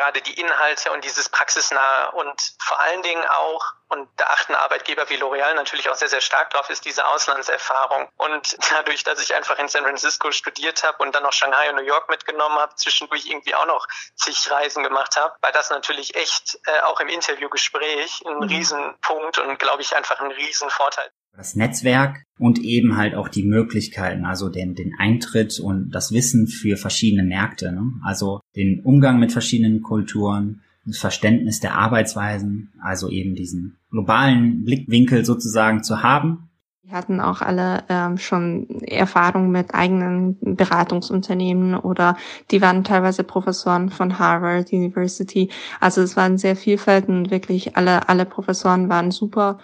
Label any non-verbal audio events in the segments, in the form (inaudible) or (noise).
gerade die Inhalte und dieses praxisnahe und vor allen Dingen auch, und da achten Arbeitgeber wie L'Oreal natürlich auch sehr, sehr stark drauf, ist diese Auslandserfahrung. Und (laughs) dadurch, dass ich einfach in San Francisco studiert habe und dann noch Shanghai und New York mitgenommen habe, zwischendurch irgendwie auch noch zig Reisen gemacht habe, war das natürlich echt äh, auch im Interviewgespräch ein mhm. Riesenpunkt und glaube ich einfach ein Riesenvorteil das Netzwerk und eben halt auch die Möglichkeiten, also den, den Eintritt und das Wissen für verschiedene Märkte, ne? also den Umgang mit verschiedenen Kulturen, das Verständnis der Arbeitsweisen, also eben diesen globalen Blickwinkel sozusagen zu haben. Wir hatten auch alle ähm, schon Erfahrung mit eigenen Beratungsunternehmen oder die waren teilweise Professoren von Harvard University. Also es waren sehr vielfältig und wirklich alle, alle Professoren waren super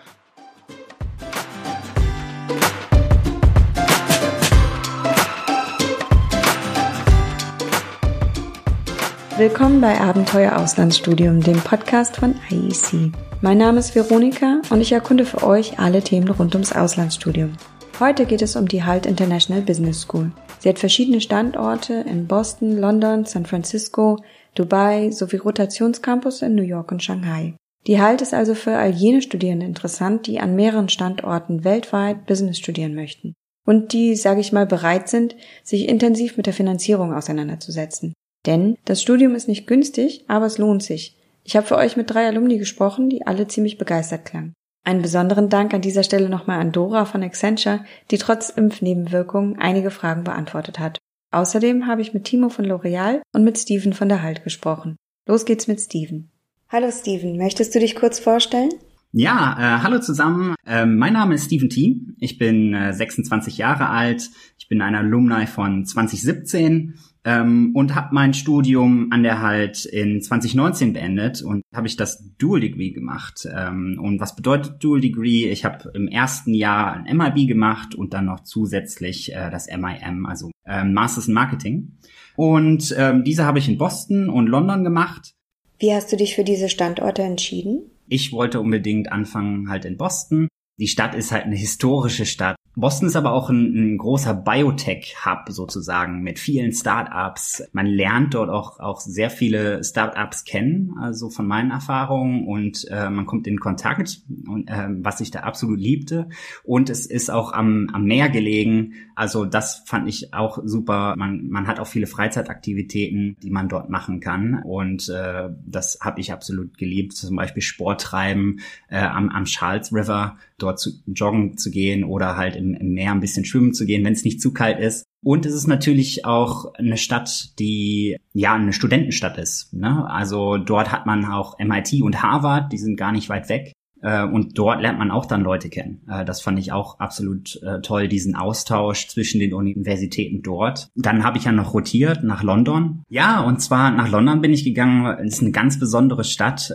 Willkommen bei Abenteuer Auslandsstudium, dem Podcast von IEC. Mein Name ist Veronika und ich erkunde für euch alle Themen rund ums Auslandsstudium. Heute geht es um die Halt International Business School. Sie hat verschiedene Standorte in Boston, London, San Francisco, Dubai sowie Rotationscampus in New York und Shanghai. Die Halt ist also für all jene Studierende interessant, die an mehreren Standorten weltweit Business studieren möchten und die, sage ich mal, bereit sind, sich intensiv mit der Finanzierung auseinanderzusetzen. Denn das Studium ist nicht günstig, aber es lohnt sich. Ich habe für euch mit drei Alumni gesprochen, die alle ziemlich begeistert klangen. Einen besonderen Dank an dieser Stelle nochmal an Dora von Accenture, die trotz Impfnebenwirkungen einige Fragen beantwortet hat. Außerdem habe ich mit Timo von L'Oreal und mit Steven von der Halt gesprochen. Los geht's mit Steven. Hallo Steven, möchtest du dich kurz vorstellen? Ja, äh, hallo zusammen. Äh, mein Name ist Steven Thiem. Ich bin äh, 26 Jahre alt. Ich bin ein Alumni von 2017 ähm, und habe mein Studium an der halt in 2019 beendet und habe ich das Dual Degree gemacht. Ähm, und was bedeutet Dual Degree? Ich habe im ersten Jahr ein MIB gemacht und dann noch zusätzlich äh, das MIM, also ähm, Masters in Marketing. Und ähm, diese habe ich in Boston und London gemacht. Wie hast du dich für diese Standorte entschieden? Ich wollte unbedingt anfangen halt in Boston. Die Stadt ist halt eine historische Stadt. Boston ist aber auch ein, ein großer Biotech-Hub sozusagen mit vielen Startups. Man lernt dort auch, auch sehr viele Startups kennen, also von meinen Erfahrungen und äh, man kommt in Kontakt, und, äh, was ich da absolut liebte. Und es ist auch am, am Meer gelegen. Also das fand ich auch super. Man, man hat auch viele Freizeitaktivitäten, die man dort machen kann. Und äh, das habe ich absolut geliebt. Zum Beispiel Sport treiben äh, am, am Charles River, dort zu joggen zu gehen oder halt im, im Meer ein bisschen schwimmen zu gehen, wenn es nicht zu kalt ist. Und es ist natürlich auch eine Stadt, die ja eine Studentenstadt ist. Ne? Also dort hat man auch MIT und Harvard, die sind gar nicht weit weg. Äh, und dort lernt man auch dann Leute kennen. Äh, das fand ich auch absolut äh, toll, diesen Austausch zwischen den Universitäten dort. Dann habe ich ja noch rotiert nach London. Ja, und zwar nach London bin ich gegangen. Es ist eine ganz besondere Stadt,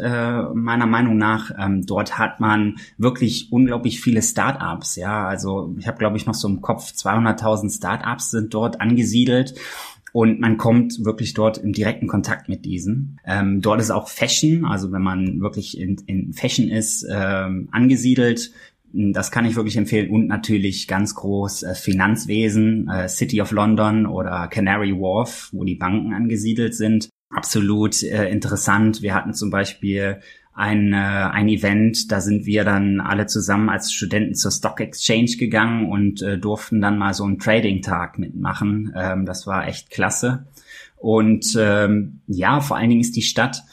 meiner Meinung nach. Ähm, dort hat man wirklich unglaublich viele Startups. Ja, also ich habe, glaube ich, noch so im Kopf 200.000 Startups sind dort angesiedelt. Und man kommt wirklich dort im direkten Kontakt mit diesen. Ähm, dort ist auch Fashion, also wenn man wirklich in, in Fashion ist, ähm, angesiedelt. Das kann ich wirklich empfehlen. Und natürlich ganz groß äh, Finanzwesen, äh, City of London oder Canary Wharf, wo die Banken angesiedelt sind. Absolut äh, interessant. Wir hatten zum Beispiel ein, äh, ein Event, da sind wir dann alle zusammen als Studenten zur Stock Exchange gegangen und äh, durften dann mal so einen Trading-Tag mitmachen. Ähm, das war echt klasse. Und ähm, ja, vor allen Dingen ist die Stadt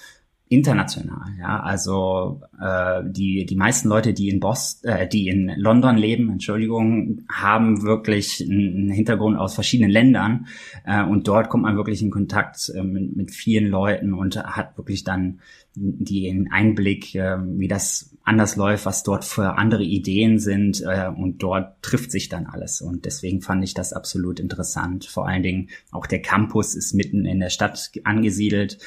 international. Ja, also äh, die die meisten Leute, die in Boston, äh, die in London leben, Entschuldigung, haben wirklich einen Hintergrund aus verschiedenen Ländern äh, und dort kommt man wirklich in Kontakt äh, mit, mit vielen Leuten und hat wirklich dann den Einblick, äh, wie das anders läuft, was dort für andere Ideen sind äh, und dort trifft sich dann alles und deswegen fand ich das absolut interessant. Vor allen Dingen auch der Campus ist mitten in der Stadt angesiedelt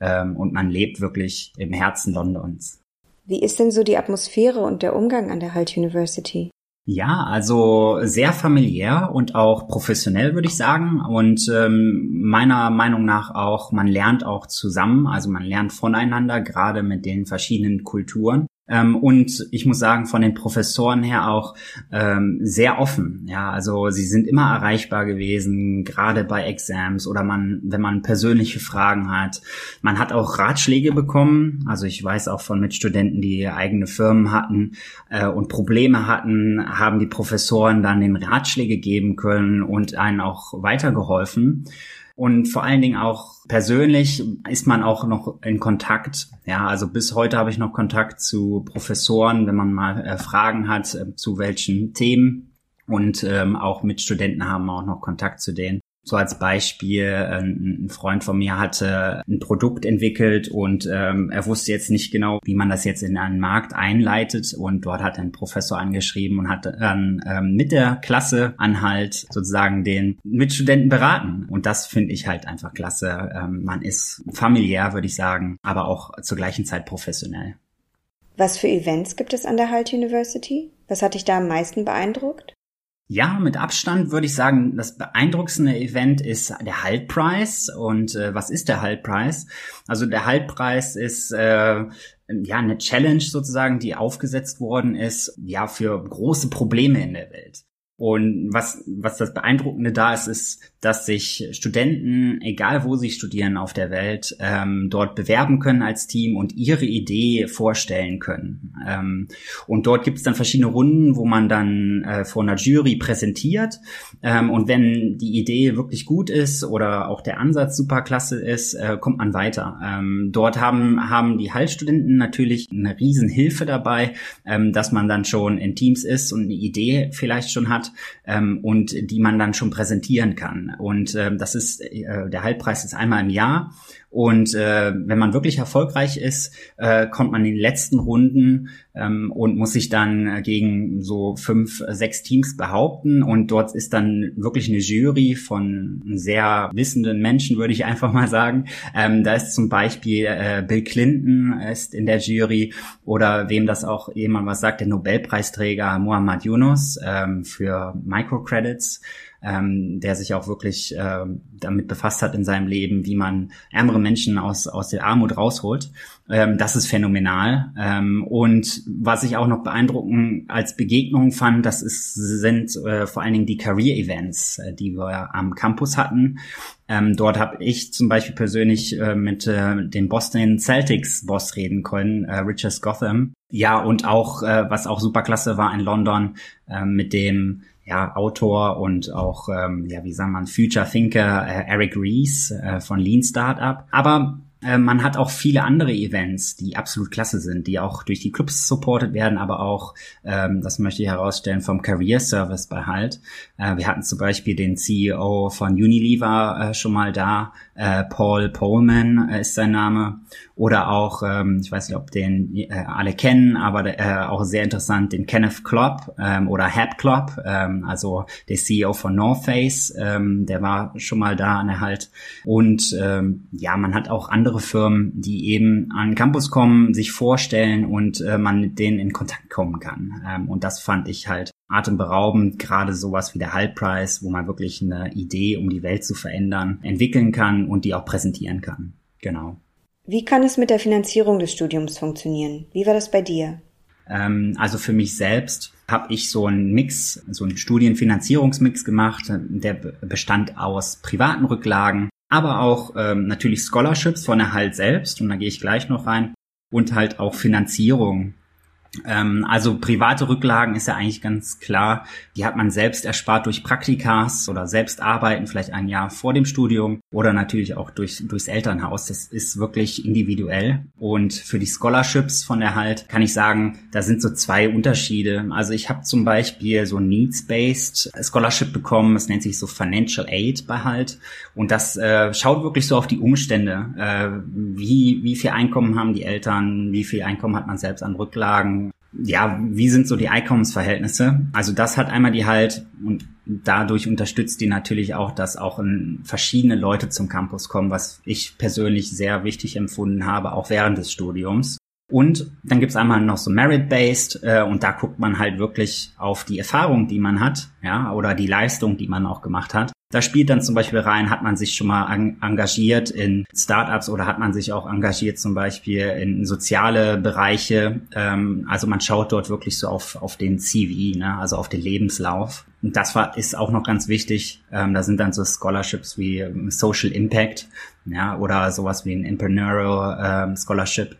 ähm, und man lebt wirklich im Herzen Londons. Wie ist denn so die Atmosphäre und der Umgang an der Halt University? Ja, also sehr familiär und auch professionell würde ich sagen. Und ähm, meiner Meinung nach auch, man lernt auch zusammen, also man lernt voneinander, gerade mit den verschiedenen Kulturen. Ähm, und ich muss sagen, von den Professoren her auch ähm, sehr offen. Ja, also sie sind immer erreichbar gewesen, gerade bei Exams oder man, wenn man persönliche Fragen hat. Man hat auch Ratschläge bekommen. Also ich weiß auch von Mitstudenten, die eigene Firmen hatten äh, und Probleme hatten, haben die Professoren dann den Ratschläge geben können und einen auch weitergeholfen. Und vor allen Dingen auch persönlich ist man auch noch in Kontakt. Ja, also bis heute habe ich noch Kontakt zu Professoren, wenn man mal äh, Fragen hat, äh, zu welchen Themen. Und ähm, auch mit Studenten haben wir auch noch Kontakt zu denen. So als Beispiel, ein Freund von mir hatte ein Produkt entwickelt und ähm, er wusste jetzt nicht genau, wie man das jetzt in einen Markt einleitet. Und dort hat ein Professor angeschrieben und hat dann ähm, mit der Klasse Anhalt sozusagen den Mitstudenten beraten. Und das finde ich halt einfach klasse. Ähm, man ist familiär, würde ich sagen, aber auch zur gleichen Zeit professionell. Was für Events gibt es an der Halt University? Was hat dich da am meisten beeindruckt? Ja, mit Abstand würde ich sagen, das beeindruckendste Event ist der Haltpreis. Und äh, was ist der Haltpreis? Also der Haltpreis ist äh, ja eine Challenge sozusagen, die aufgesetzt worden ist, ja für große Probleme in der Welt. Und was, was das Beeindruckende da ist, ist, dass sich Studenten, egal wo sie studieren auf der Welt, ähm, dort bewerben können als Team und ihre Idee vorstellen können. Ähm, und dort gibt es dann verschiedene Runden, wo man dann äh, vor einer Jury präsentiert. Ähm, und wenn die Idee wirklich gut ist oder auch der Ansatz super klasse ist, äh, kommt man weiter. Ähm, dort haben, haben die Heilstudenten natürlich eine riesen Hilfe dabei, ähm, dass man dann schon in Teams ist und eine Idee vielleicht schon hat ähm, und die man dann schon präsentieren kann. Und äh, das ist, äh, der Halbpreis ist einmal im Jahr. Und äh, wenn man wirklich erfolgreich ist, äh, kommt man in den letzten Runden ähm, und muss sich dann gegen so fünf, sechs Teams behaupten. Und dort ist dann wirklich eine Jury von sehr wissenden Menschen, würde ich einfach mal sagen. Ähm, da ist zum Beispiel äh, Bill Clinton ist in der Jury oder wem das auch jemand was sagt, der Nobelpreisträger Muhammad Yunus ähm, für Microcredits ähm, der sich auch wirklich äh, damit befasst hat in seinem Leben, wie man ärmere Menschen aus, aus der Armut rausholt. Ähm, das ist phänomenal. Ähm, und was ich auch noch beeindruckend als Begegnung fand, das ist, sind äh, vor allen Dingen die Career-Events, äh, die wir am Campus hatten. Ähm, dort habe ich zum Beispiel persönlich äh, mit äh, dem Boston Celtics Boss reden können, äh, Richard Gotham. Ja, und auch, äh, was auch super klasse war in London, äh, mit dem ja, Autor und auch, ähm, ja, wie sagt man, Future Thinker äh, Eric Rees äh, von Lean Startup. Aber äh, man hat auch viele andere Events, die absolut klasse sind, die auch durch die Clubs supported werden, aber auch, ähm, das möchte ich herausstellen, vom Career Service bei Halt. Äh, wir hatten zum Beispiel den CEO von Unilever äh, schon mal da, äh, Paul Pullman äh, ist sein Name. Oder auch, ähm, ich weiß nicht, ob den äh, alle kennen, aber äh, auch sehr interessant, den Kenneth Klopp ähm, oder Hap Klopp, ähm, also der CEO von North Face, ähm, der war schon mal da an der Halt. Und ähm, ja, man hat auch andere Firmen, die eben an den Campus kommen, sich vorstellen und äh, man mit denen in Kontakt kommen kann. Ähm, und das fand ich halt atemberaubend, gerade sowas wie der Halbpreis, wo man wirklich eine Idee, um die Welt zu verändern, entwickeln kann und die auch präsentieren kann. Genau. Wie kann es mit der Finanzierung des Studiums funktionieren? Wie war das bei dir? Ähm, also für mich selbst habe ich so einen Mix, so einen Studienfinanzierungsmix gemacht, der bestand aus privaten Rücklagen, aber auch ähm, natürlich Scholarships von der Halt selbst, und da gehe ich gleich noch rein, und halt auch Finanzierung ähm, also private Rücklagen ist ja eigentlich ganz klar, die hat man selbst erspart durch Praktikas oder selbst arbeiten, vielleicht ein Jahr vor dem Studium oder natürlich auch durch, durchs Elternhaus. Das ist wirklich individuell. Und für die Scholarships von der Halt kann ich sagen, da sind so zwei Unterschiede. Also ich habe zum Beispiel so Needs-Based Scholarship bekommen, das nennt sich so Financial Aid bei Halt. Und das äh, schaut wirklich so auf die Umstände. Äh, wie, wie viel Einkommen haben die Eltern, wie viel Einkommen hat man selbst an Rücklagen ja, wie sind so die Einkommensverhältnisse? Also das hat einmal die halt und dadurch unterstützt die natürlich auch, dass auch verschiedene Leute zum Campus kommen, was ich persönlich sehr wichtig empfunden habe, auch während des Studiums. Und dann gibt's einmal noch so Merit-Based äh, und da guckt man halt wirklich auf die Erfahrung, die man hat, ja, oder die Leistung, die man auch gemacht hat. Da spielt dann zum Beispiel rein, hat man sich schon mal engagiert in Startups oder hat man sich auch engagiert zum Beispiel in soziale Bereiche. Ähm, also man schaut dort wirklich so auf, auf den CV, ne? also auf den Lebenslauf. Und das war, ist auch noch ganz wichtig. Ähm, da sind dann so Scholarships wie Social Impact, ja, oder sowas wie ein Entrepreneurial ähm, Scholarship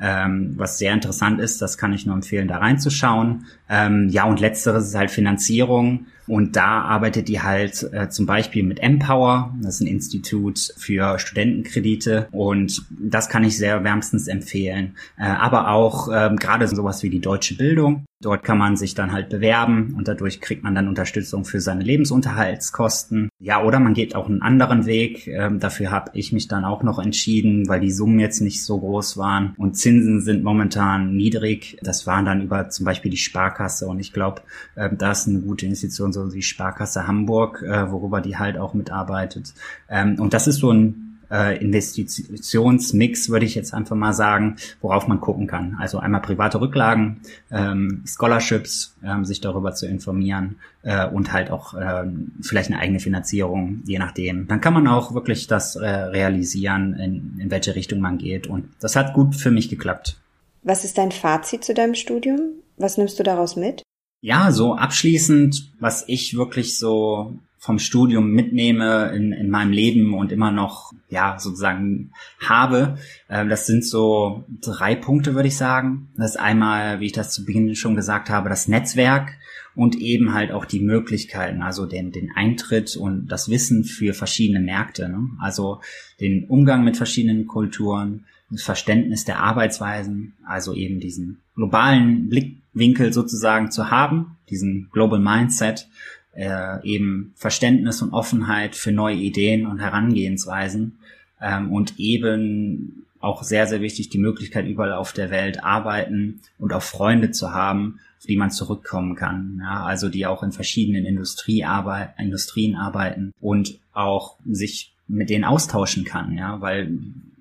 ähm, was sehr interessant ist. Das kann ich nur empfehlen, da reinzuschauen. Ähm, ja, und letzteres ist halt Finanzierung. Und da arbeitet die halt äh, zum Beispiel mit Empower. Das ist ein Institut für Studentenkredite. Und das kann ich sehr wärmstens empfehlen. Äh, aber auch ähm, gerade sowas wie die deutsche Bildung. Dort kann man sich dann halt bewerben und dadurch kriegt man dann Unterstützung für seine Lebensunterhaltskosten. Ja, oder man geht auch einen anderen Weg. Ähm, dafür habe ich mich dann auch noch entschieden, weil die Summen jetzt nicht so groß waren und Zinsen sind momentan niedrig. Das waren dann über zum Beispiel die Sparkasse und ich glaube, äh, da ist eine gute Institution, so wie Sparkasse Hamburg, äh, worüber die halt auch mitarbeitet. Ähm, und das ist so ein äh, Investitionsmix, würde ich jetzt einfach mal sagen, worauf man gucken kann. Also einmal private Rücklagen, ähm, Scholarships, ähm, sich darüber zu informieren äh, und halt auch ähm, vielleicht eine eigene Finanzierung, je nachdem. Dann kann man auch wirklich das äh, realisieren, in, in welche Richtung man geht. Und das hat gut für mich geklappt. Was ist dein Fazit zu deinem Studium? Was nimmst du daraus mit? Ja, so abschließend, was ich wirklich so vom Studium mitnehme in, in meinem Leben und immer noch, ja, sozusagen habe. Äh, das sind so drei Punkte, würde ich sagen. Das ist einmal, wie ich das zu Beginn schon gesagt habe, das Netzwerk und eben halt auch die Möglichkeiten, also den, den Eintritt und das Wissen für verschiedene Märkte. Ne? Also den Umgang mit verschiedenen Kulturen, das Verständnis der Arbeitsweisen, also eben diesen globalen Blickwinkel sozusagen zu haben, diesen Global Mindset äh, eben Verständnis und Offenheit für neue Ideen und Herangehensweisen ähm, und eben auch sehr, sehr wichtig, die Möglichkeit, überall auf der Welt arbeiten und auch Freunde zu haben, auf die man zurückkommen kann. Ja, also die auch in verschiedenen Industrie arbeit Industrien arbeiten und auch sich mit denen austauschen kann, ja, weil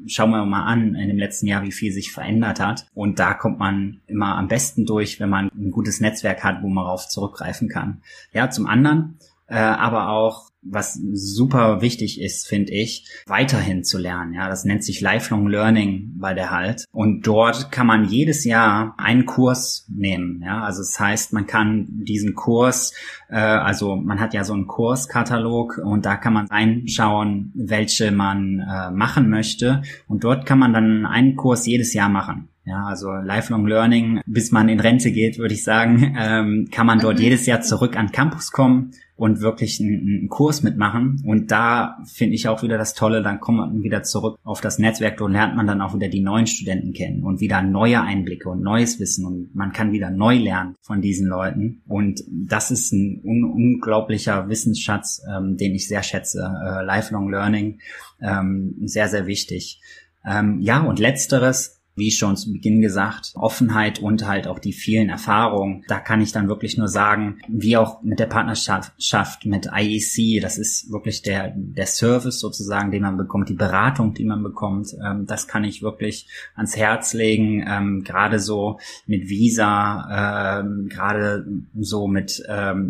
schauen wir mal an in dem letzten Jahr, wie viel sich verändert hat. Und da kommt man immer am besten durch, wenn man ein gutes Netzwerk hat, wo man darauf zurückgreifen kann. Ja, zum anderen, äh, aber auch was super wichtig ist, finde ich, weiterhin zu lernen. Ja, das nennt sich Lifelong Learning bei der Halt. Und dort kann man jedes Jahr einen Kurs nehmen. Ja, also das heißt, man kann diesen Kurs, äh, also man hat ja so einen Kurskatalog und da kann man reinschauen, welche man äh, machen möchte. Und dort kann man dann einen Kurs jedes Jahr machen. Ja, also Lifelong Learning, bis man in Rente geht, würde ich sagen, (laughs) ähm, kann man dort mhm. jedes Jahr zurück an Campus kommen und wirklich einen, einen Kurs mitmachen. Und da finde ich auch wieder das Tolle, dann kommt man wieder zurück auf das Netzwerk, dort lernt man dann auch wieder die neuen Studenten kennen und wieder neue Einblicke und neues Wissen und man kann wieder neu lernen von diesen Leuten. Und das ist ein un unglaublicher Wissensschatz, ähm, den ich sehr schätze. Äh, Lifelong Learning, ähm, sehr, sehr wichtig. Ähm, ja, und letzteres, wie schon zu Beginn gesagt, Offenheit und halt auch die vielen Erfahrungen. Da kann ich dann wirklich nur sagen, wie auch mit der Partnerschaft mit IEC, das ist wirklich der, der Service sozusagen, den man bekommt, die Beratung, die man bekommt. Ähm, das kann ich wirklich ans Herz legen, ähm, gerade so mit Visa, ähm, gerade so mit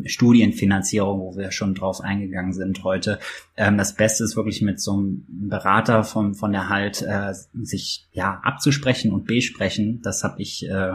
Studienfinanzierung, wo wir schon drauf eingegangen sind heute. Das Beste ist wirklich mit so einem Berater von, von der Halt äh, sich ja abzusprechen sprechen und besprechen, das habe ich äh,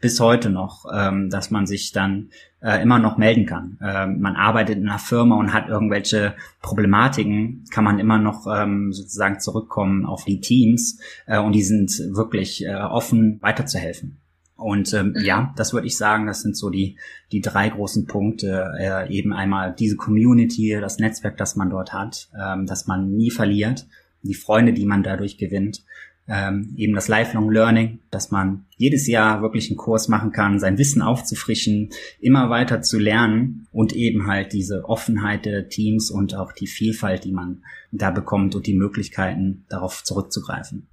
bis heute noch, ähm, dass man sich dann äh, immer noch melden kann. Ähm, man arbeitet in einer Firma und hat irgendwelche Problematiken, kann man immer noch ähm, sozusagen zurückkommen auf die Teams äh, und die sind wirklich äh, offen weiterzuhelfen. Und ähm, mhm. ja, das würde ich sagen, das sind so die, die drei großen Punkte. Äh, eben einmal diese Community, das Netzwerk, das man dort hat, ähm, dass man nie verliert, die Freunde, die man dadurch gewinnt ähm, eben das Lifelong Learning, dass man jedes Jahr wirklich einen Kurs machen kann, sein Wissen aufzufrischen, immer weiter zu lernen und eben halt diese Offenheit der Teams und auch die Vielfalt, die man da bekommt und die Möglichkeiten darauf zurückzugreifen.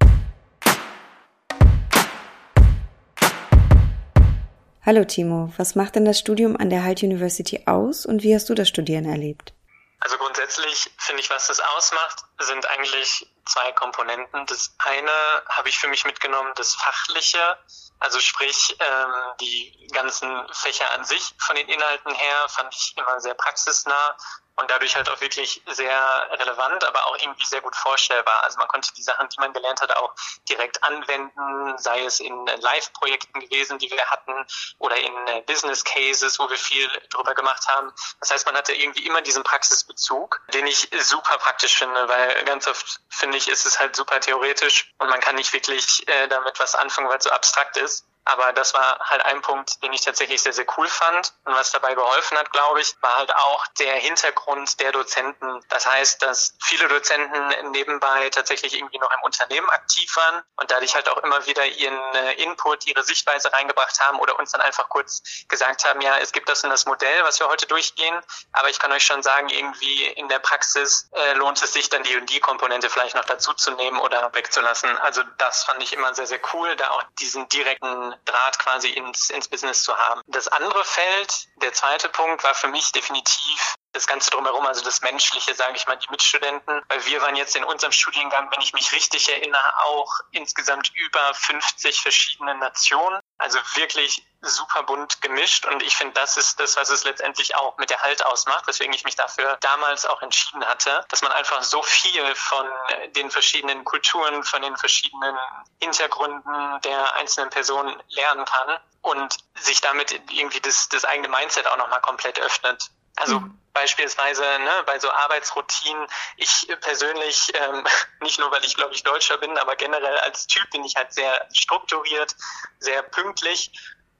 Hallo Timo, was macht denn das Studium an der Halt University aus und wie hast du das Studieren erlebt? Also grundsätzlich finde ich, was das ausmacht, sind eigentlich zwei Komponenten. Das eine habe ich für mich mitgenommen, das Fachliche, also sprich ähm, die ganzen Fächer an sich von den Inhalten her fand ich immer sehr praxisnah. Und dadurch halt auch wirklich sehr relevant, aber auch irgendwie sehr gut vorstellbar. Also man konnte die Sachen, die man gelernt hat, auch direkt anwenden, sei es in Live-Projekten gewesen, die wir hatten, oder in Business Cases, wo wir viel drüber gemacht haben. Das heißt, man hatte irgendwie immer diesen Praxisbezug, den ich super praktisch finde, weil ganz oft finde ich, ist es halt super theoretisch und man kann nicht wirklich äh, damit was anfangen, weil es so abstrakt ist. Aber das war halt ein Punkt, den ich tatsächlich sehr, sehr cool fand. Und was dabei geholfen hat, glaube ich, war halt auch der Hintergrund der Dozenten. Das heißt, dass viele Dozenten nebenbei tatsächlich irgendwie noch im Unternehmen aktiv waren und dadurch halt auch immer wieder ihren äh, Input, ihre Sichtweise reingebracht haben oder uns dann einfach kurz gesagt haben, ja, es gibt das und das Modell, was wir heute durchgehen. Aber ich kann euch schon sagen, irgendwie in der Praxis äh, lohnt es sich dann die und die Komponente vielleicht noch dazu zu nehmen oder wegzulassen. Also das fand ich immer sehr, sehr cool, da auch diesen direkten Draht quasi ins, ins Business zu haben. Das andere Feld, der zweite Punkt, war für mich definitiv das Ganze drumherum, also das Menschliche, sage ich mal, die Mitstudenten, weil wir waren jetzt in unserem Studiengang, wenn ich mich richtig erinnere, auch insgesamt über 50 verschiedene Nationen. Also wirklich super bunt gemischt und ich finde, das ist das, was es letztendlich auch mit der Halt ausmacht, weswegen ich mich dafür damals auch entschieden hatte, dass man einfach so viel von den verschiedenen Kulturen, von den verschiedenen Hintergründen der einzelnen Personen lernen kann und sich damit irgendwie das, das eigene Mindset auch nochmal komplett öffnet. Also mhm. Beispielsweise ne, bei so Arbeitsroutinen, ich persönlich, ähm, (laughs) nicht nur weil ich glaube ich Deutscher bin, aber generell als Typ bin ich halt sehr strukturiert, sehr pünktlich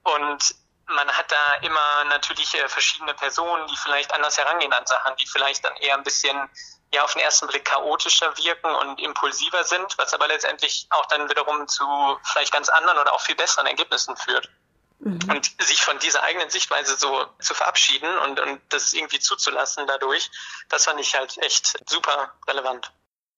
und man hat da immer natürlich äh, verschiedene Personen, die vielleicht anders herangehen an Sachen, die vielleicht dann eher ein bisschen ja auf den ersten Blick chaotischer wirken und impulsiver sind, was aber letztendlich auch dann wiederum zu vielleicht ganz anderen oder auch viel besseren Ergebnissen führt. Mhm. Und sich von dieser eigenen Sichtweise so zu verabschieden und, und das irgendwie zuzulassen dadurch, das fand ich halt echt super relevant.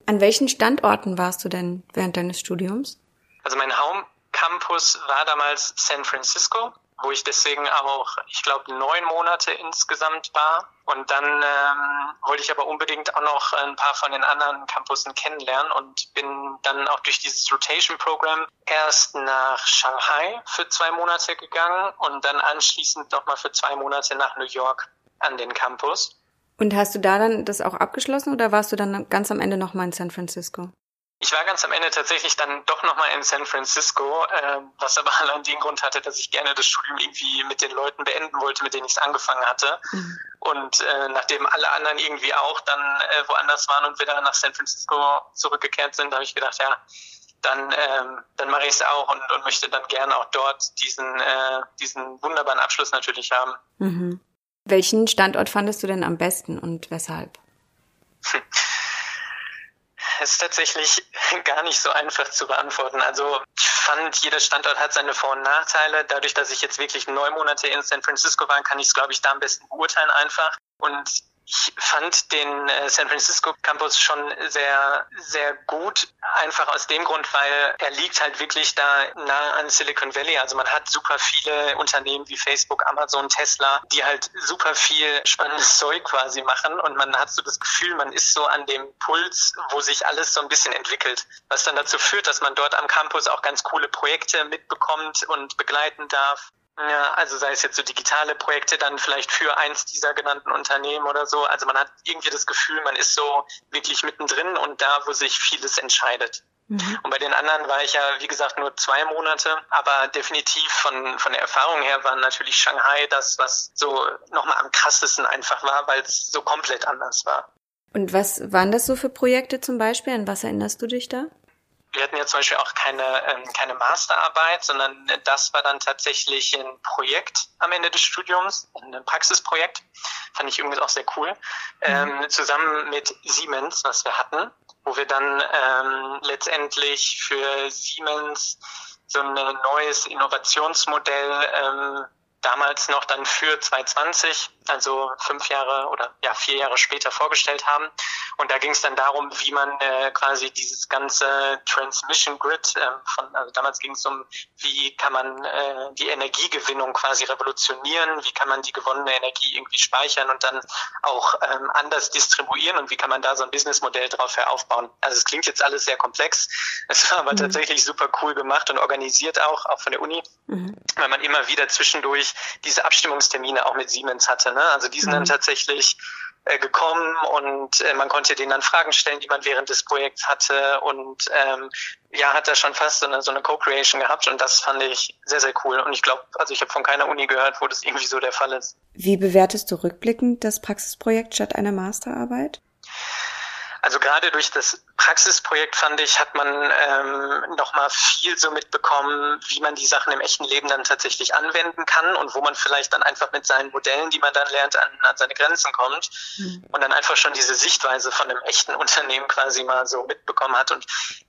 An welchen Standorten warst du denn während deines Studiums? Also mein Home Campus war damals San Francisco wo ich deswegen auch, ich glaube, neun Monate insgesamt war. Und dann ähm, wollte ich aber unbedingt auch noch ein paar von den anderen Campussen kennenlernen und bin dann auch durch dieses Rotation Program erst nach Shanghai für zwei Monate gegangen und dann anschließend nochmal für zwei Monate nach New York an den Campus. Und hast du da dann das auch abgeschlossen oder warst du dann ganz am Ende nochmal in San Francisco? Ich war ganz am Ende tatsächlich dann doch nochmal in San Francisco, äh, was aber (laughs) allein den Grund hatte, dass ich gerne das Studium irgendwie mit den Leuten beenden wollte, mit denen ich es angefangen hatte. Mhm. Und äh, nachdem alle anderen irgendwie auch dann äh, woanders waren und wir dann nach San Francisco zurückgekehrt sind, habe ich gedacht, ja, dann, ähm, dann mache ich es auch und, und möchte dann gerne auch dort diesen, äh, diesen wunderbaren Abschluss natürlich haben. Mhm. Welchen Standort fandest du denn am besten und weshalb? (laughs) ist tatsächlich (laughs) gar nicht so einfach zu beantworten. Also ich fand, jeder Standort hat seine Vor- und Nachteile. Dadurch, dass ich jetzt wirklich neun Monate in San Francisco war, kann ich es, glaube ich, da am besten beurteilen einfach. Und ich fand den äh, San Francisco Campus schon sehr, sehr gut, einfach aus dem Grund, weil er liegt halt wirklich da nah an Silicon Valley. Also man hat super viele Unternehmen wie Facebook, Amazon, Tesla, die halt super viel spannendes (laughs) Zeug quasi machen und man hat so das Gefühl, man ist so an dem Puls, wo sich alles so ein bisschen entwickelt, was dann dazu führt, dass man dort am Campus auch ganz coole Projekte mitbekommt und begleiten darf. Ja, also sei es jetzt so digitale Projekte dann vielleicht für eins dieser genannten Unternehmen oder so. Also man hat irgendwie das Gefühl, man ist so wirklich mittendrin und da, wo sich vieles entscheidet. Mhm. Und bei den anderen war ich ja, wie gesagt, nur zwei Monate, aber definitiv von, von der Erfahrung her war natürlich Shanghai das, was so nochmal am krassesten einfach war, weil es so komplett anders war. Und was waren das so für Projekte zum Beispiel? An was erinnerst du dich da? Wir hatten ja zum Beispiel auch keine, ähm, keine Masterarbeit, sondern das war dann tatsächlich ein Projekt am Ende des Studiums, ein Praxisprojekt. Fand ich übrigens auch sehr cool. Mhm. Ähm, zusammen mit Siemens, was wir hatten, wo wir dann ähm, letztendlich für Siemens so ein neues Innovationsmodell ähm, damals noch dann für 2020, also fünf Jahre oder ja vier Jahre später vorgestellt haben. Und da ging es dann darum, wie man äh, quasi dieses ganze Transmission Grid äh, von, also damals ging es um, wie kann man äh, die Energiegewinnung quasi revolutionieren, wie kann man die gewonnene Energie irgendwie speichern und dann auch ähm, anders distribuieren und wie kann man da so ein Businessmodell drauf aufbauen. Also es klingt jetzt alles sehr komplex, (laughs) es war aber mhm. tatsächlich super cool gemacht und organisiert auch, auch von der Uni, mhm. weil man immer wieder zwischendurch diese Abstimmungstermine auch mit Siemens hatte. Ne? Also die sind mhm. dann tatsächlich äh, gekommen und äh, man konnte denen dann Fragen stellen, die man während des Projekts hatte und ähm, ja, hat da schon fast so eine, so eine Co-Creation gehabt und das fand ich sehr, sehr cool. Und ich glaube, also ich habe von keiner Uni gehört, wo das irgendwie so der Fall ist. Wie bewertest du rückblickend das Praxisprojekt statt einer Masterarbeit? Also gerade durch das Praxisprojekt fand ich, hat man ähm, nochmal viel so mitbekommen, wie man die Sachen im echten Leben dann tatsächlich anwenden kann und wo man vielleicht dann einfach mit seinen Modellen, die man dann lernt, an, an seine Grenzen kommt mhm. und dann einfach schon diese Sichtweise von einem echten Unternehmen quasi mal so mitbekommen hat. Und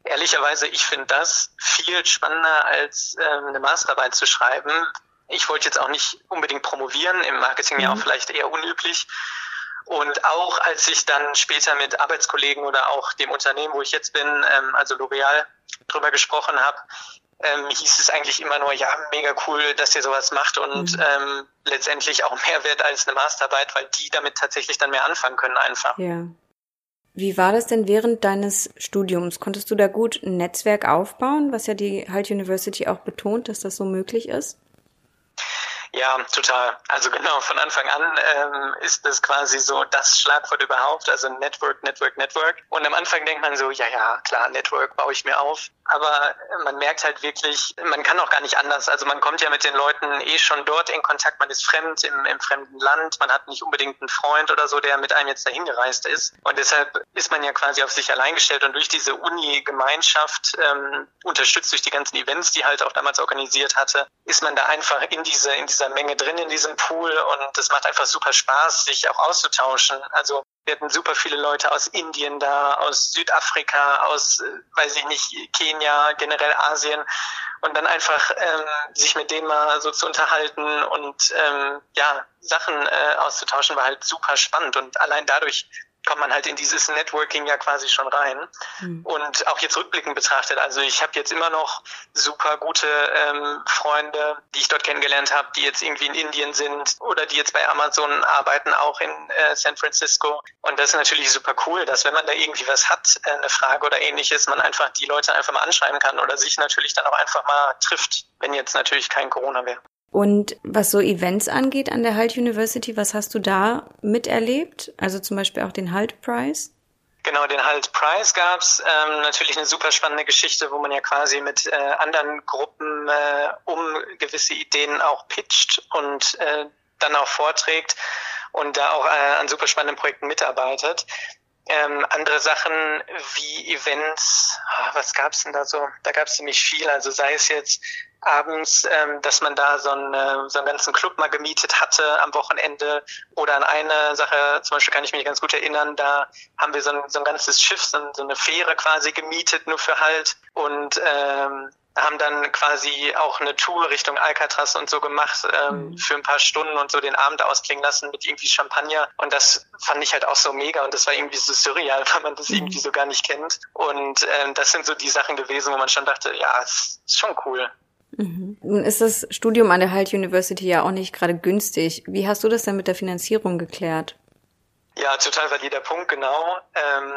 ehrlicherweise, ich finde das viel spannender als ähm, eine Masterarbeit zu schreiben. Ich wollte jetzt auch nicht unbedingt promovieren, im Marketing mhm. ja auch mhm. vielleicht eher unüblich. Und auch als ich dann später mit Arbeitskollegen oder auch dem Unternehmen, wo ich jetzt bin, ähm, also L'Oreal, drüber gesprochen habe, ähm, hieß es eigentlich immer nur, ja, mega cool, dass ihr sowas macht und mhm. ähm, letztendlich auch (laughs) mehr wert als eine Masterarbeit, weil die damit tatsächlich dann mehr anfangen können einfach. Ja. Wie war das denn während deines Studiums? Konntest du da gut ein Netzwerk aufbauen, was ja die Halt University auch betont, dass das so möglich ist? Ja, total. Also genau, von Anfang an ähm, ist das quasi so das Schlagwort überhaupt, also Network, Network, Network. Und am Anfang denkt man so, ja, ja, klar, Network baue ich mir auf. Aber man merkt halt wirklich, man kann auch gar nicht anders. Also man kommt ja mit den Leuten eh schon dort in Kontakt, man ist fremd im, im fremden Land, man hat nicht unbedingt einen Freund oder so, der mit einem jetzt dahin gereist ist. Und deshalb ist man ja quasi auf sich allein gestellt und durch diese Uni-Gemeinschaft, ähm, unterstützt durch die ganzen Events, die halt auch damals organisiert hatte, ist man da einfach in diese, in dieser Menge drin in diesem Pool und es macht einfach super Spaß, sich auch auszutauschen. Also wir hatten super viele Leute aus Indien da, aus Südafrika, aus, äh, weiß ich nicht, Kenia, generell Asien. Und dann einfach ähm, sich mit denen mal so zu unterhalten und ähm, ja, Sachen äh, auszutauschen, war halt super spannend. Und allein dadurch kommt man halt in dieses Networking ja quasi schon rein. Mhm. Und auch jetzt rückblickend betrachtet, also ich habe jetzt immer noch super gute ähm, Freunde, die ich dort kennengelernt habe, die jetzt irgendwie in Indien sind oder die jetzt bei Amazon arbeiten, auch in äh, San Francisco. Und das ist natürlich super cool, dass wenn man da irgendwie was hat, äh, eine Frage oder ähnliches, man einfach die Leute einfach mal anschreiben kann oder sich natürlich dann auch einfach mal trifft, wenn jetzt natürlich kein Corona wäre. Und was so Events angeht an der Halt University, was hast du da miterlebt? Also zum Beispiel auch den Halt Prize? Genau, den Halt Prize gab's ähm, natürlich eine super spannende Geschichte, wo man ja quasi mit äh, anderen Gruppen äh, um gewisse Ideen auch pitcht und äh, dann auch vorträgt und da auch äh, an super spannenden Projekten mitarbeitet. Ähm, andere Sachen wie Events, ah, was gab's denn da so? Da gab's ziemlich viel. Also sei es jetzt abends, ähm, dass man da so, einen, so einen ganzen Club mal gemietet hatte am Wochenende. Oder an eine Sache, zum Beispiel kann ich mich ganz gut erinnern, da haben wir so ein, so ein ganzes Schiff, so, so eine Fähre quasi gemietet, nur für Halt. Und ähm, haben dann quasi auch eine Tour Richtung Alcatraz und so gemacht ähm, mhm. für ein paar Stunden und so den Abend ausklingen lassen mit irgendwie Champagner und das fand ich halt auch so mega und das war irgendwie so surreal, (laughs) weil man das mhm. irgendwie so gar nicht kennt und ähm, das sind so die Sachen gewesen, wo man schon dachte, ja, ist schon cool. Mhm. Nun ist das Studium an der Halt University ja auch nicht gerade günstig. Wie hast du das denn mit der Finanzierung geklärt? Ja, total valider Punkt, genau. Ähm,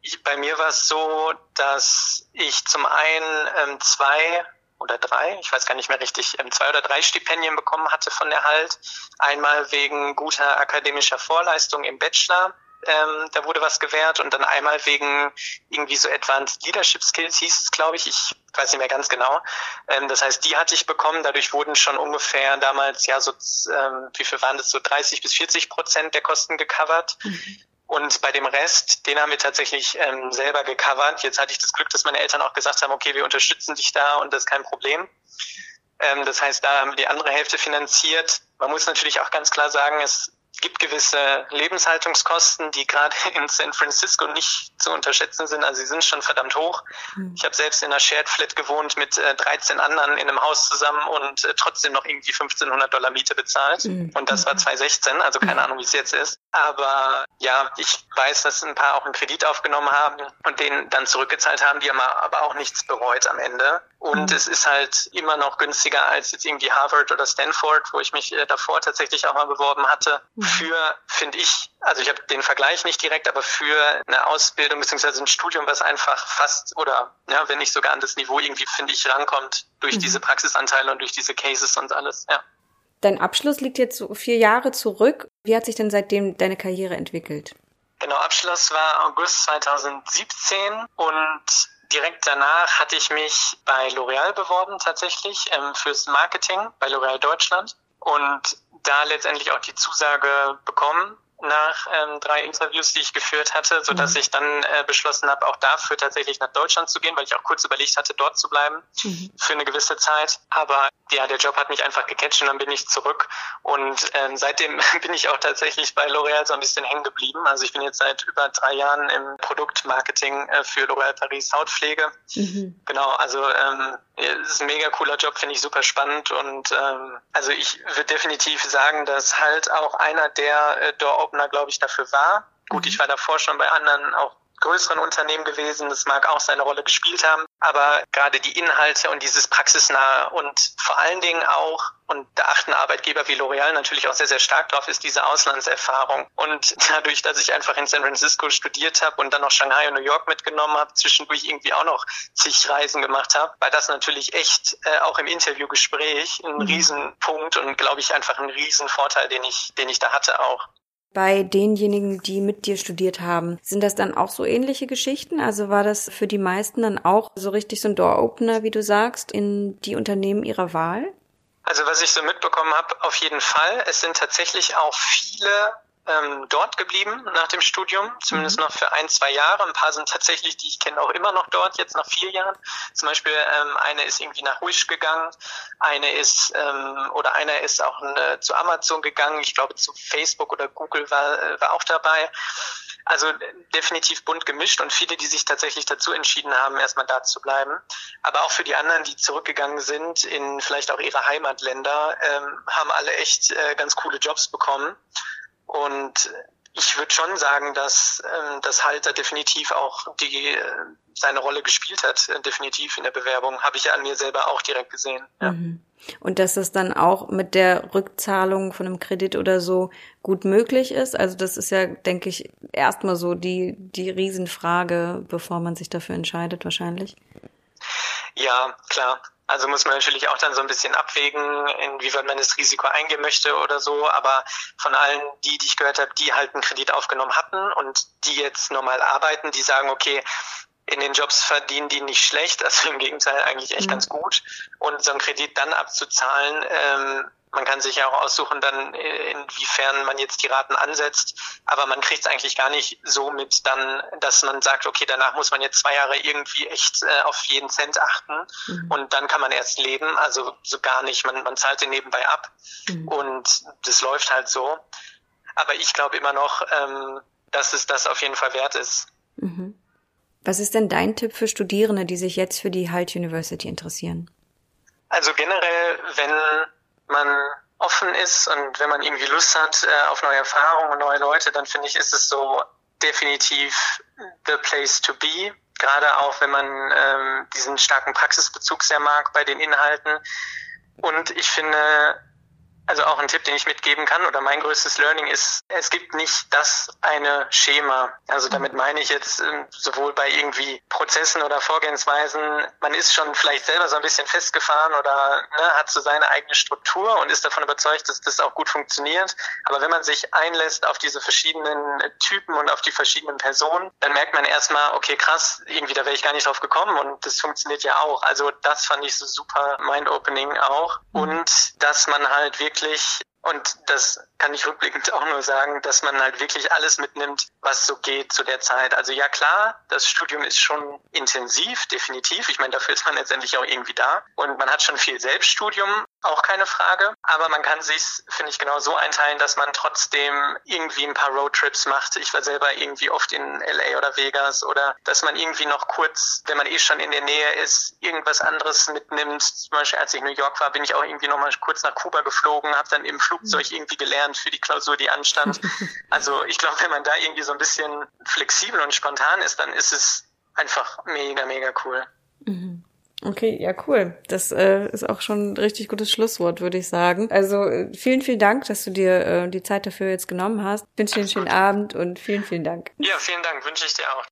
ich, bei mir war es so, dass ich zum einen ähm, zwei oder drei, ich weiß gar nicht mehr richtig, ähm, zwei oder drei Stipendien bekommen hatte von der Halt. Einmal wegen guter akademischer Vorleistung im Bachelor ähm, da wurde was gewährt und dann einmal wegen irgendwie so Advanced Leadership Skills hieß es, glaube ich. Ich weiß nicht mehr ganz genau. Ähm, das heißt, die hatte ich bekommen. Dadurch wurden schon ungefähr damals, ja, so, ähm, wie viel waren das, so 30 bis 40 Prozent der Kosten gecovert. Mhm. Und bei dem Rest, den haben wir tatsächlich ähm, selber gecovert. Jetzt hatte ich das Glück, dass meine Eltern auch gesagt haben, okay, wir unterstützen dich da und das ist kein Problem. Ähm, das heißt, da haben wir die andere Hälfte finanziert. Man muss natürlich auch ganz klar sagen, es gibt gewisse Lebenshaltungskosten, die gerade (laughs) in San Francisco nicht zu unterschätzen sind. Also sie sind schon verdammt hoch. Mhm. Ich habe selbst in einer Shared Flat gewohnt mit äh, 13 anderen in einem Haus zusammen und äh, trotzdem noch irgendwie 1500 Dollar Miete bezahlt. Mhm. Und das war 2016, also keine Ahnung, wie es jetzt ist. Aber ja, ich weiß, dass ein paar auch einen Kredit aufgenommen haben und den dann zurückgezahlt haben, die haben aber auch nichts bereut am Ende. Und mhm. es ist halt immer noch günstiger als jetzt irgendwie Harvard oder Stanford, wo ich mich äh, davor tatsächlich auch mal beworben hatte. Mhm. Für, finde ich, also ich habe den Vergleich nicht direkt, aber für eine Ausbildung bzw. ein Studium, was einfach fast oder ja, wenn nicht sogar an das Niveau irgendwie, finde ich, rankommt durch mhm. diese Praxisanteile und durch diese Cases und alles, ja. Dein Abschluss liegt jetzt so vier Jahre zurück. Wie hat sich denn seitdem deine Karriere entwickelt? Genau, Abschluss war August 2017 und direkt danach hatte ich mich bei L'Oreal beworben tatsächlich ähm, fürs Marketing bei L'Oreal Deutschland. Und da letztendlich auch die Zusage bekommen nach ähm, drei Interviews, die ich geführt hatte, so dass mhm. ich dann äh, beschlossen habe, auch dafür tatsächlich nach Deutschland zu gehen, weil ich auch kurz überlegt hatte, dort zu bleiben mhm. für eine gewisse Zeit. Aber ja, der Job hat mich einfach gecatcht und dann bin ich zurück. Und ähm, seitdem (laughs) bin ich auch tatsächlich bei L'Oréal so ein bisschen hängen geblieben. Also ich bin jetzt seit über drei Jahren im Produktmarketing äh, für L'Oréal Paris Hautpflege. Mhm. Genau, also ähm, es ist ein mega cooler Job, finde ich super spannend. Und ähm, also ich würde definitiv sagen, dass halt auch einer der äh, Door-Opener, glaube ich, dafür war. Gut, ich mhm. war davor schon bei anderen auch größeren Unternehmen gewesen. Das mag auch seine Rolle gespielt haben. Aber gerade die Inhalte und dieses praxisnahe und vor allen Dingen auch, und da achten Arbeitgeber wie L'Oreal natürlich auch sehr, sehr stark drauf, ist diese Auslandserfahrung. Und (laughs) dadurch, dass ich einfach in San Francisco studiert habe und dann noch Shanghai und New York mitgenommen habe, zwischendurch irgendwie auch noch zig Reisen gemacht habe, war das natürlich echt äh, auch im Interviewgespräch ein mhm. Riesenpunkt und glaube ich einfach ein Riesenvorteil, den ich, den ich da hatte auch bei denjenigen, die mit dir studiert haben. Sind das dann auch so ähnliche Geschichten? Also war das für die meisten dann auch so richtig so ein Door-Opener, wie du sagst, in die Unternehmen ihrer Wahl? Also was ich so mitbekommen habe, auf jeden Fall. Es sind tatsächlich auch viele ähm, dort geblieben nach dem Studium, zumindest mhm. noch für ein, zwei Jahre. Ein paar sind tatsächlich, die ich kenne, auch immer noch dort, jetzt nach vier Jahren. Zum Beispiel ähm, eine ist irgendwie nach Wish gegangen, eine ist ähm, oder einer ist auch eine, zu Amazon gegangen, ich glaube zu Facebook oder Google war, äh, war auch dabei. Also definitiv bunt gemischt und viele, die sich tatsächlich dazu entschieden haben, erstmal da zu bleiben. Aber auch für die anderen, die zurückgegangen sind in vielleicht auch ihre Heimatländer, ähm, haben alle echt äh, ganz coole Jobs bekommen. Und ich würde schon sagen, dass ähm, das Halter definitiv auch die äh, seine Rolle gespielt hat, äh, definitiv in der Bewerbung, habe ich ja an mir selber auch direkt gesehen. Ja. Mhm. Und dass das dann auch mit der Rückzahlung von einem Kredit oder so gut möglich ist. Also das ist ja, denke ich, erstmal so die, die Riesenfrage, bevor man sich dafür entscheidet, wahrscheinlich. Ja, klar. Also muss man natürlich auch dann so ein bisschen abwägen, inwieweit man das Risiko eingehen möchte oder so. Aber von allen, die, die ich gehört habe, die halt einen Kredit aufgenommen hatten und die jetzt normal arbeiten, die sagen, okay, in den Jobs verdienen die nicht schlecht, also im Gegenteil eigentlich echt mhm. ganz gut. Und so einen Kredit dann abzuzahlen, ähm, man kann sich ja auch aussuchen, dann äh, inwiefern man jetzt die Raten ansetzt, aber man kriegt es eigentlich gar nicht so mit, dann, dass man sagt, okay, danach muss man jetzt zwei Jahre irgendwie echt äh, auf jeden Cent achten mhm. und dann kann man erst leben, also so gar nicht, man, man zahlt den nebenbei ab mhm. und das läuft halt so. Aber ich glaube immer noch, ähm, dass es das auf jeden Fall wert ist. Mhm. Was ist denn dein Tipp für Studierende, die sich jetzt für die Halt University interessieren? Also generell, wenn man offen ist und wenn man irgendwie Lust hat äh, auf neue Erfahrungen und neue Leute, dann finde ich, ist es so definitiv the place to be. Gerade auch, wenn man ähm, diesen starken Praxisbezug sehr mag bei den Inhalten. Und ich finde, also auch ein Tipp, den ich mitgeben kann oder mein größtes Learning ist, es gibt nicht das eine Schema. Also damit meine ich jetzt ähm, sowohl bei irgendwie Prozessen oder Vorgehensweisen, man ist schon vielleicht selber so ein bisschen festgefahren oder ne, hat so seine eigene Struktur und ist davon überzeugt, dass das auch gut funktioniert. Aber wenn man sich einlässt auf diese verschiedenen Typen und auf die verschiedenen Personen, dann merkt man erstmal, okay, krass, irgendwie da wäre ich gar nicht drauf gekommen und das funktioniert ja auch. Also das fand ich so super mind-opening auch. Mhm. Und dass man halt wirklich wirklich und das kann ich rückblickend (laughs) auch nur sagen, dass man halt wirklich alles mitnimmt, was so geht zu der Zeit. Also ja klar, das Studium ist schon intensiv, definitiv. Ich meine, dafür ist man letztendlich auch irgendwie da. Und man hat schon viel Selbststudium, auch keine Frage. Aber man kann sich, finde ich, genau so einteilen, dass man trotzdem irgendwie ein paar Roadtrips macht. Ich war selber irgendwie oft in LA oder Vegas oder dass man irgendwie noch kurz, wenn man eh schon in der Nähe ist, irgendwas anderes mitnimmt. Zum Beispiel, als ich in New York war, bin ich auch irgendwie noch mal kurz nach Kuba geflogen, habe dann im Flugzeug irgendwie gelernt für die Klausur, die anstand. (laughs) Also ich glaube, wenn man da irgendwie so ein bisschen flexibel und spontan ist, dann ist es einfach mega, mega cool. Mhm. Okay, ja, cool. Das äh, ist auch schon ein richtig gutes Schlusswort, würde ich sagen. Also äh, vielen, vielen Dank, dass du dir äh, die Zeit dafür jetzt genommen hast. Ich wünsche dir einen schönen Abend und vielen, vielen Dank. Ja, vielen Dank, wünsche ich dir auch.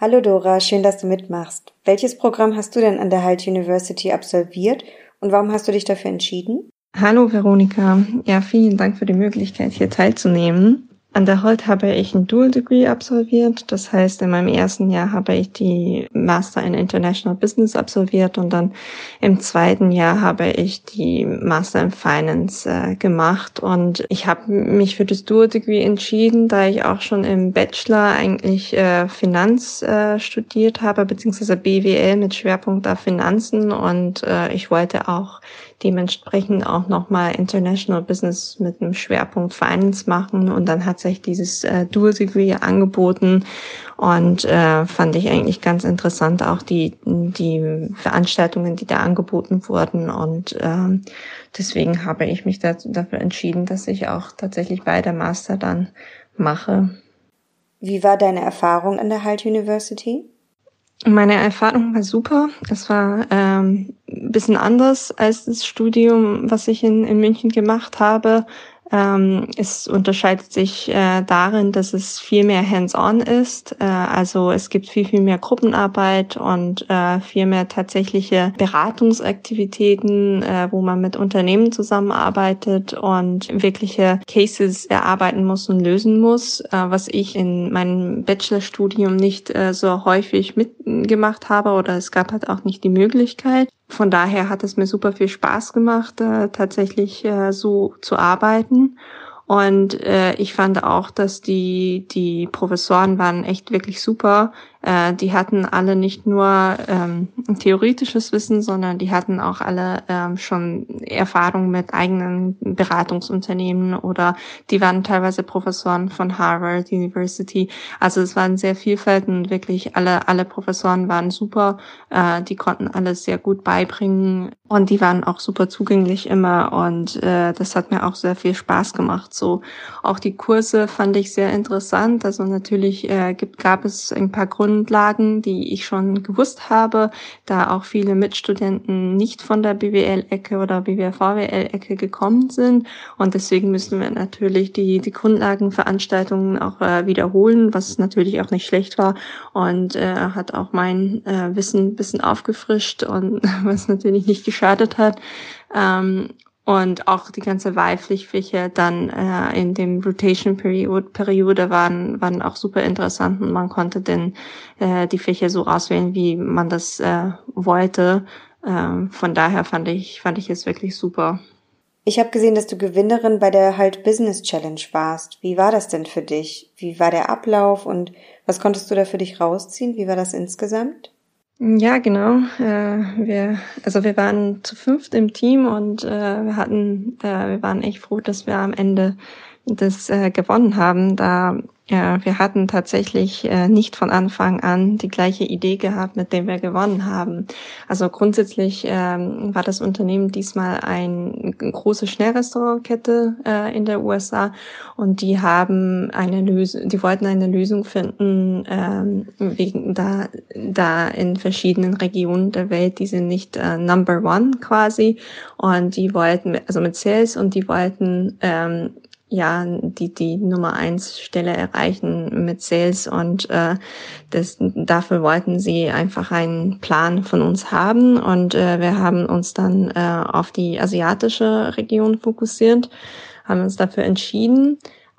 Hallo Dora, schön, dass du mitmachst. Welches Programm hast du denn an der Halt University absolviert Und warum hast du dich dafür entschieden? Hallo Veronika. Ja, vielen Dank für die Möglichkeit, hier teilzunehmen. An der Holt habe ich ein Dual Degree absolviert. Das heißt, in meinem ersten Jahr habe ich die Master in International Business absolviert und dann im zweiten Jahr habe ich die Master in Finance äh, gemacht. Und ich habe mich für das Dual Degree entschieden, da ich auch schon im Bachelor eigentlich äh, Finanz äh, studiert habe, beziehungsweise BWL mit Schwerpunkt auf Finanzen. Und äh, ich wollte auch dementsprechend auch nochmal International Business mit einem Schwerpunkt Finance machen und dann hat sich dieses äh, Dual Degree angeboten und äh, fand ich eigentlich ganz interessant auch die die Veranstaltungen, die da angeboten wurden und ähm, deswegen habe ich mich da, dafür entschieden, dass ich auch tatsächlich bei der Master dann mache. Wie war deine Erfahrung an der Halt University? Meine Erfahrung war super. Es war ähm, ein bisschen anders als das Studium, was ich in, in München gemacht habe. Ähm, es unterscheidet sich äh, darin, dass es viel mehr hands-on ist. Äh, also es gibt viel, viel mehr Gruppenarbeit und äh, viel mehr tatsächliche Beratungsaktivitäten, äh, wo man mit Unternehmen zusammenarbeitet und wirkliche Cases erarbeiten muss und lösen muss, äh, was ich in meinem Bachelorstudium nicht äh, so häufig mitgemacht habe oder es gab halt auch nicht die Möglichkeit. Von daher hat es mir super viel Spaß gemacht, äh, tatsächlich äh, so zu arbeiten. Und äh, ich fand auch, dass die, die Professoren waren echt wirklich super. Äh, die hatten alle nicht nur ähm, theoretisches Wissen, sondern die hatten auch alle ähm, schon Erfahrung mit eigenen Beratungsunternehmen oder die waren teilweise Professoren von Harvard University. Also es waren sehr vielfältig und wirklich alle, alle Professoren waren super. Äh, die konnten alles sehr gut beibringen und die waren auch super zugänglich immer und äh, das hat mir auch sehr viel Spaß gemacht. So auch die Kurse fand ich sehr interessant. Also natürlich äh, gibt, gab es ein paar Gründe, Grundlagen, die ich schon gewusst habe, da auch viele Mitstudenten nicht von der BWL-Ecke oder BWL-VWL-Ecke gekommen sind. Und deswegen müssen wir natürlich die, die Grundlagenveranstaltungen auch äh, wiederholen, was natürlich auch nicht schlecht war und äh, hat auch mein äh, Wissen ein bisschen aufgefrischt und (laughs) was natürlich nicht geschadet hat. Ähm, und auch die ganze Wahlpflichtfächer dann äh, in dem Rotation Period, Periode waren, waren auch super interessant und man konnte denn äh, die Fächer so auswählen, wie man das äh, wollte. Ähm, von daher fand ich, fand ich es wirklich super. Ich habe gesehen, dass du Gewinnerin bei der Halt Business Challenge warst. Wie war das denn für dich? Wie war der Ablauf und was konntest du da für dich rausziehen? Wie war das insgesamt? Ja, genau. Äh, wir, also wir waren zu fünft im Team und äh, wir hatten, äh, wir waren echt froh, dass wir am Ende das äh, gewonnen haben, da ja, wir hatten tatsächlich äh, nicht von Anfang an die gleiche Idee gehabt, mit dem wir gewonnen haben. Also grundsätzlich ähm, war das Unternehmen diesmal ein, eine große Schnellrestaurantkette äh, in der USA und die haben eine Lösung, die wollten eine Lösung finden, ähm, wegen da, da in verschiedenen Regionen der Welt, die sind nicht äh, Number One quasi. Und die wollten, also mit Sales und die wollten ähm, ja die die Nummer eins Stelle erreichen mit Sales und äh, das dafür wollten sie einfach einen Plan von uns haben und äh, wir haben uns dann äh, auf die asiatische Region fokussiert, haben uns dafür entschieden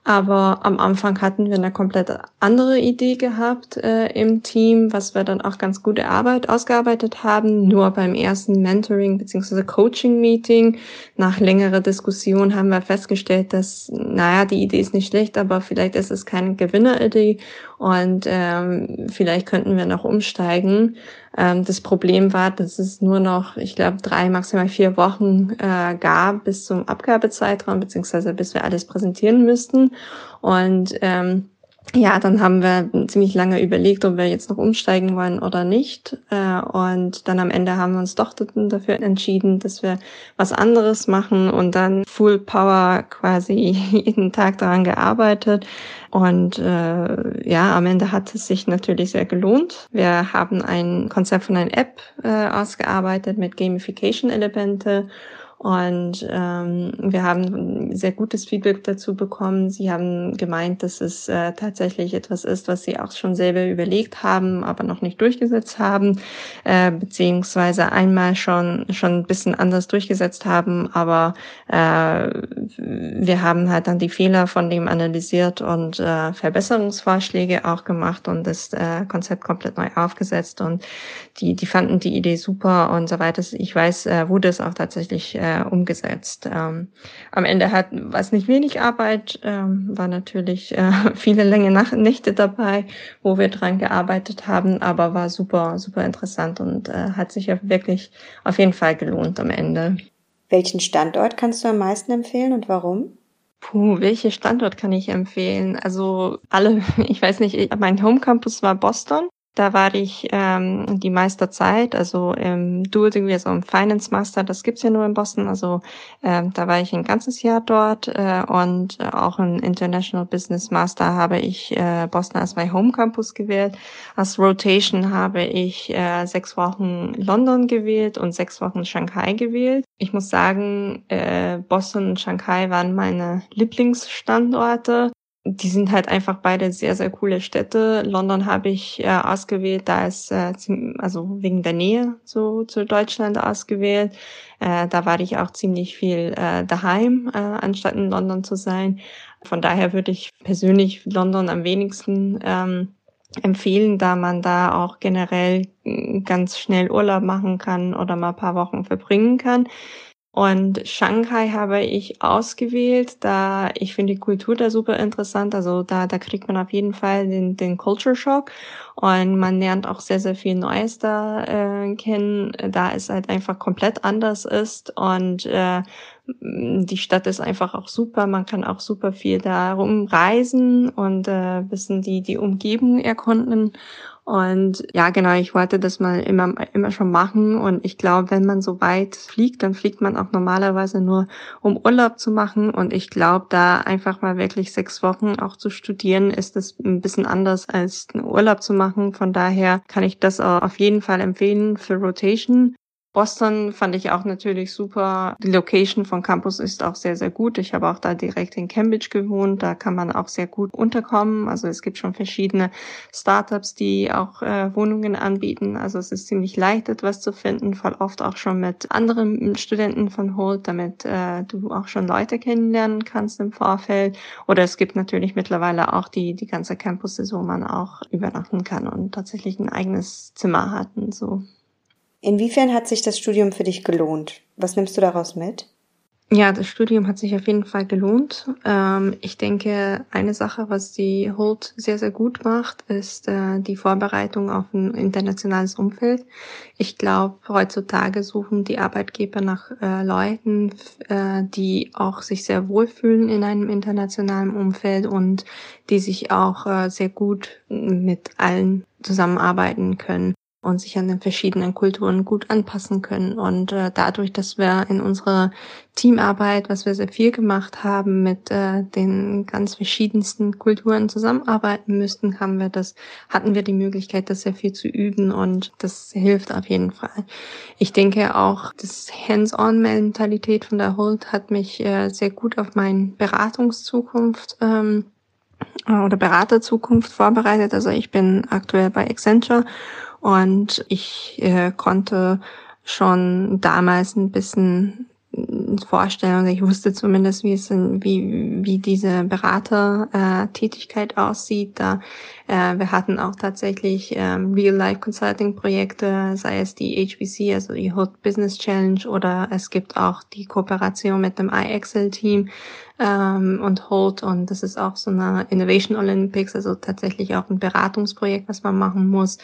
aber am Anfang hatten wir eine komplett andere Idee gehabt äh, im Team, was wir dann auch ganz gute Arbeit ausgearbeitet haben. Nur beim ersten Mentoring bzw. Coaching-Meeting nach längerer Diskussion haben wir festgestellt, dass, naja, die Idee ist nicht schlecht, aber vielleicht ist es keine Gewinneridee und ähm, vielleicht könnten wir noch umsteigen. Ähm, das Problem war, dass es nur noch, ich glaube, drei, maximal vier Wochen äh, gab bis zum Abgabezeitraum, beziehungsweise bis wir alles präsentieren müssten. Und ähm, ja, dann haben wir ziemlich lange überlegt, ob wir jetzt noch umsteigen wollen oder nicht. Äh, und dann am Ende haben wir uns doch dafür entschieden, dass wir was anderes machen und dann Full Power quasi (laughs) jeden Tag daran gearbeitet. Und äh, ja, am Ende hat es sich natürlich sehr gelohnt. Wir haben ein Konzept von einer App äh, ausgearbeitet mit Gamification-Elemente Und ähm, wir haben sehr gutes Feedback dazu bekommen. Sie haben gemeint, dass es äh, tatsächlich etwas ist, was sie auch schon selber überlegt haben, aber noch nicht durchgesetzt haben, äh, beziehungsweise einmal schon schon ein bisschen anders durchgesetzt haben. Aber äh, wir haben halt dann die Fehler von dem analysiert und äh, Verbesserungsvorschläge auch gemacht und das äh, Konzept komplett neu aufgesetzt. Und die die fanden die Idee super und so weiter. Ich weiß, äh, wurde es auch tatsächlich äh, äh, umgesetzt. Ähm, am Ende hat was nicht wenig Arbeit, ähm, war natürlich äh, (laughs) viele lange Nacht Nächte dabei, wo wir dran gearbeitet haben, aber war super, super interessant und äh, hat sich ja wirklich auf jeden Fall gelohnt am Ende. Welchen Standort kannst du am meisten empfehlen und warum? Puh, welche Standort kann ich empfehlen? Also alle, (laughs) ich weiß nicht, mein Home Campus war Boston. Da war ich ähm, die meiste Zeit, also im Dual Degree, also im Finance Master, das gibt's ja nur in Boston. Also ähm, da war ich ein ganzes Jahr dort äh, und auch im International Business Master habe ich äh, Boston als mein Home Campus gewählt. Als Rotation habe ich äh, sechs Wochen London gewählt und sechs Wochen Shanghai gewählt. Ich muss sagen, äh, Boston und Shanghai waren meine Lieblingsstandorte die sind halt einfach beide sehr, sehr coole Städte. London habe ich äh, ausgewählt, da ist äh, also wegen der Nähe zu, zu Deutschland ausgewählt. Äh, da war ich auch ziemlich viel äh, daheim, äh, anstatt in London zu sein. Von daher würde ich persönlich London am wenigsten ähm, empfehlen, da man da auch generell ganz schnell Urlaub machen kann oder mal ein paar Wochen verbringen kann. Und Shanghai habe ich ausgewählt, da ich finde die Kultur da super interessant. Also da, da kriegt man auf jeden Fall den, den Culture Shock und man lernt auch sehr, sehr viel Neues da äh, kennen, da es halt einfach komplett anders ist und äh, die Stadt ist einfach auch super. Man kann auch super viel darum reisen und äh, bisschen die, die Umgebung erkunden. Und ja, genau, ich wollte das mal immer, immer schon machen. Und ich glaube, wenn man so weit fliegt, dann fliegt man auch normalerweise nur, um Urlaub zu machen. Und ich glaube, da einfach mal wirklich sechs Wochen auch zu studieren, ist das ein bisschen anders als einen Urlaub zu machen. Von daher kann ich das auf jeden Fall empfehlen für Rotation. Boston fand ich auch natürlich super. Die Location von Campus ist auch sehr, sehr gut. Ich habe auch da direkt in Cambridge gewohnt. Da kann man auch sehr gut unterkommen. Also es gibt schon verschiedene Startups, die auch äh, Wohnungen anbieten. Also es ist ziemlich leicht, etwas zu finden. Voll oft auch schon mit anderen Studenten von Holt, damit äh, du auch schon Leute kennenlernen kannst im Vorfeld. Oder es gibt natürlich mittlerweile auch die, die ganze Campus, wo man auch übernachten kann und tatsächlich ein eigenes Zimmer hat und so. Inwiefern hat sich das Studium für dich gelohnt? Was nimmst du daraus mit? Ja, das Studium hat sich auf jeden Fall gelohnt. Ähm, ich denke, eine Sache, was die Holt sehr, sehr gut macht, ist äh, die Vorbereitung auf ein internationales Umfeld. Ich glaube, heutzutage suchen die Arbeitgeber nach äh, Leuten, äh, die auch sich sehr wohlfühlen in einem internationalen Umfeld und die sich auch sehr gut mit allen zusammenarbeiten können und sich an den verschiedenen Kulturen gut anpassen können. Und äh, dadurch, dass wir in unserer Teamarbeit, was wir sehr viel gemacht haben, mit äh, den ganz verschiedensten Kulturen zusammenarbeiten müssten, haben wir das, hatten wir die Möglichkeit, das sehr viel zu üben und das hilft auf jeden Fall. Ich denke auch, das Hands-on-Mentalität von der Holt hat mich äh, sehr gut auf meine Beratungszukunft ähm, oder Beraterzukunft vorbereitet. Also ich bin aktuell bei Accenture und ich äh, konnte schon damals ein bisschen vorstellen, ich wusste zumindest, wie es in, wie, wie diese Beratertätigkeit äh, aussieht. Da äh, wir hatten auch tatsächlich ähm, Real-Life-Consulting-Projekte, sei es die HBC, also die Hood Business Challenge, oder es gibt auch die Kooperation mit dem iExcel-Team ähm, und Holt. Und das ist auch so eine Innovation Olympics, also tatsächlich auch ein Beratungsprojekt, was man machen muss.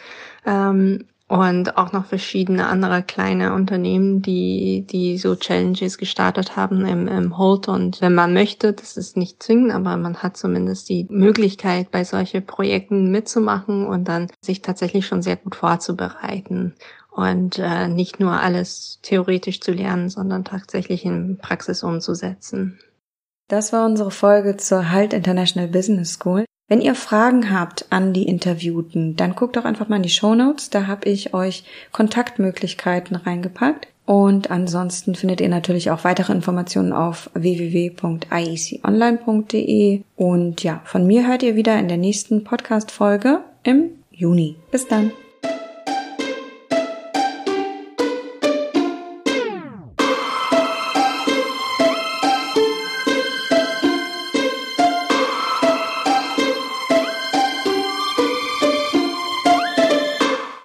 Ähm, und auch noch verschiedene andere kleine Unternehmen, die, die so Challenges gestartet haben im, im Hold. Und wenn man möchte, das ist nicht zwingend, aber man hat zumindest die Möglichkeit, bei solchen Projekten mitzumachen und dann sich tatsächlich schon sehr gut vorzubereiten und äh, nicht nur alles theoretisch zu lernen, sondern tatsächlich in Praxis umzusetzen. Das war unsere Folge zur Halt International Business School. Wenn ihr Fragen habt an die Interviewten, dann guckt doch einfach mal in die Show Notes. Da habe ich euch Kontaktmöglichkeiten reingepackt. Und ansonsten findet ihr natürlich auch weitere Informationen auf www.ieconline.de. Und ja, von mir hört ihr wieder in der nächsten Podcast-Folge im Juni. Bis dann.